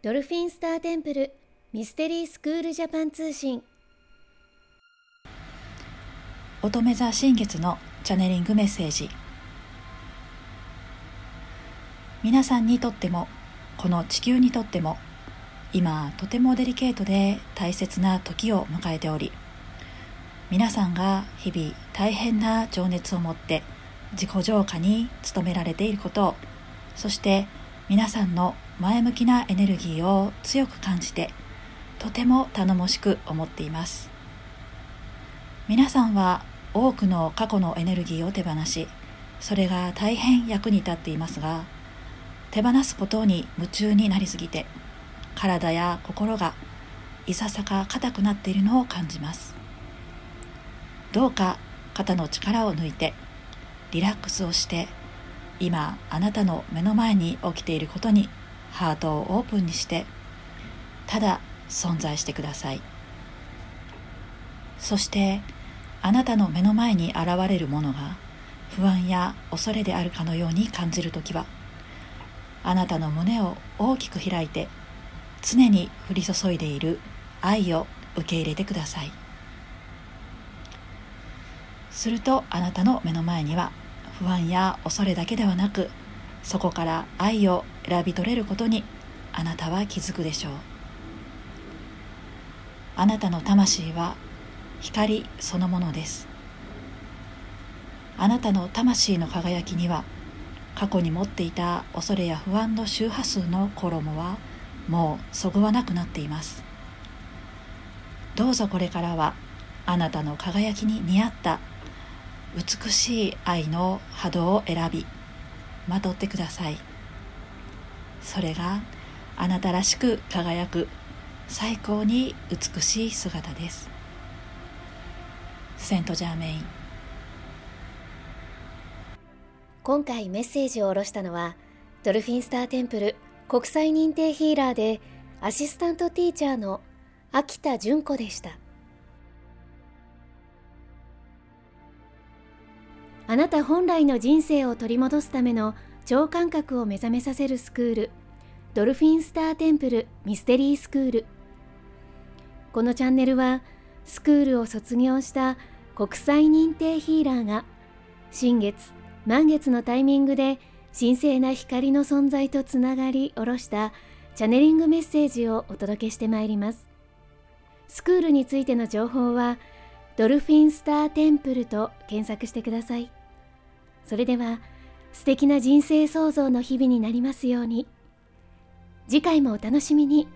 ドルフィンスターテンプルミステリースクールジャパン通信。乙女座新月のチャネリングメッセージ。皆さんにとってもこの地球にとっても今とてもデリケートで大切な時を迎えており皆さんが日々大変な情熱を持って自己浄化に努められていることをそして皆さんの前向きなエネルギーを強く感じてとても頼もしく思っています。皆さんは多くの過去のエネルギーを手放しそれが大変役に立っていますが手放すことに夢中になりすぎて体や心がいささか硬くなっているのを感じます。どうか肩の力を抜いてリラックスをして今あなたの目の前に起きていることにハートをオープンにしてただ存在してください。そしてあなたの目の前に現れるものが不安や恐れであるかのように感じるときはあなたの胸を大きく開いて常に降り注いでいる愛を受け入れてください。するとあなたの目の前には不安や恐れだけではなくそこから愛を選び取れることにあなたは気づくでしょう。あなたの魂は光そのものです。あなたの魂の輝きには過去に持っていた恐れや不安の周波数の衣はもうそぐわなくなっています。どうぞこれからはあなたの輝きに似合った美しい愛の波動を選びまとってください。それがあなたらしく輝く最高に美しい姿です。セントジャーメイン。今回メッセージを下ろしたのはドルフィンスターテンプル国際認定ヒーラーでアシスタントティーチャーの秋田純子でした。あなた本来の人生を取り戻すための超感覚を目覚めさせるスクール。ドルフィンスターテンプルミステリースクール。このチャンネルはスクールを卒業した国際認定ヒーラーが新月満月のタイミングで神聖な光の存在とつながり下ろしたチャネリングメッセージをお届けしてまいります。スクールについての情報はドルフィンスターテンプルと検索してください。それでは素敵な人生創造の日々になりますように。次回もお楽しみに。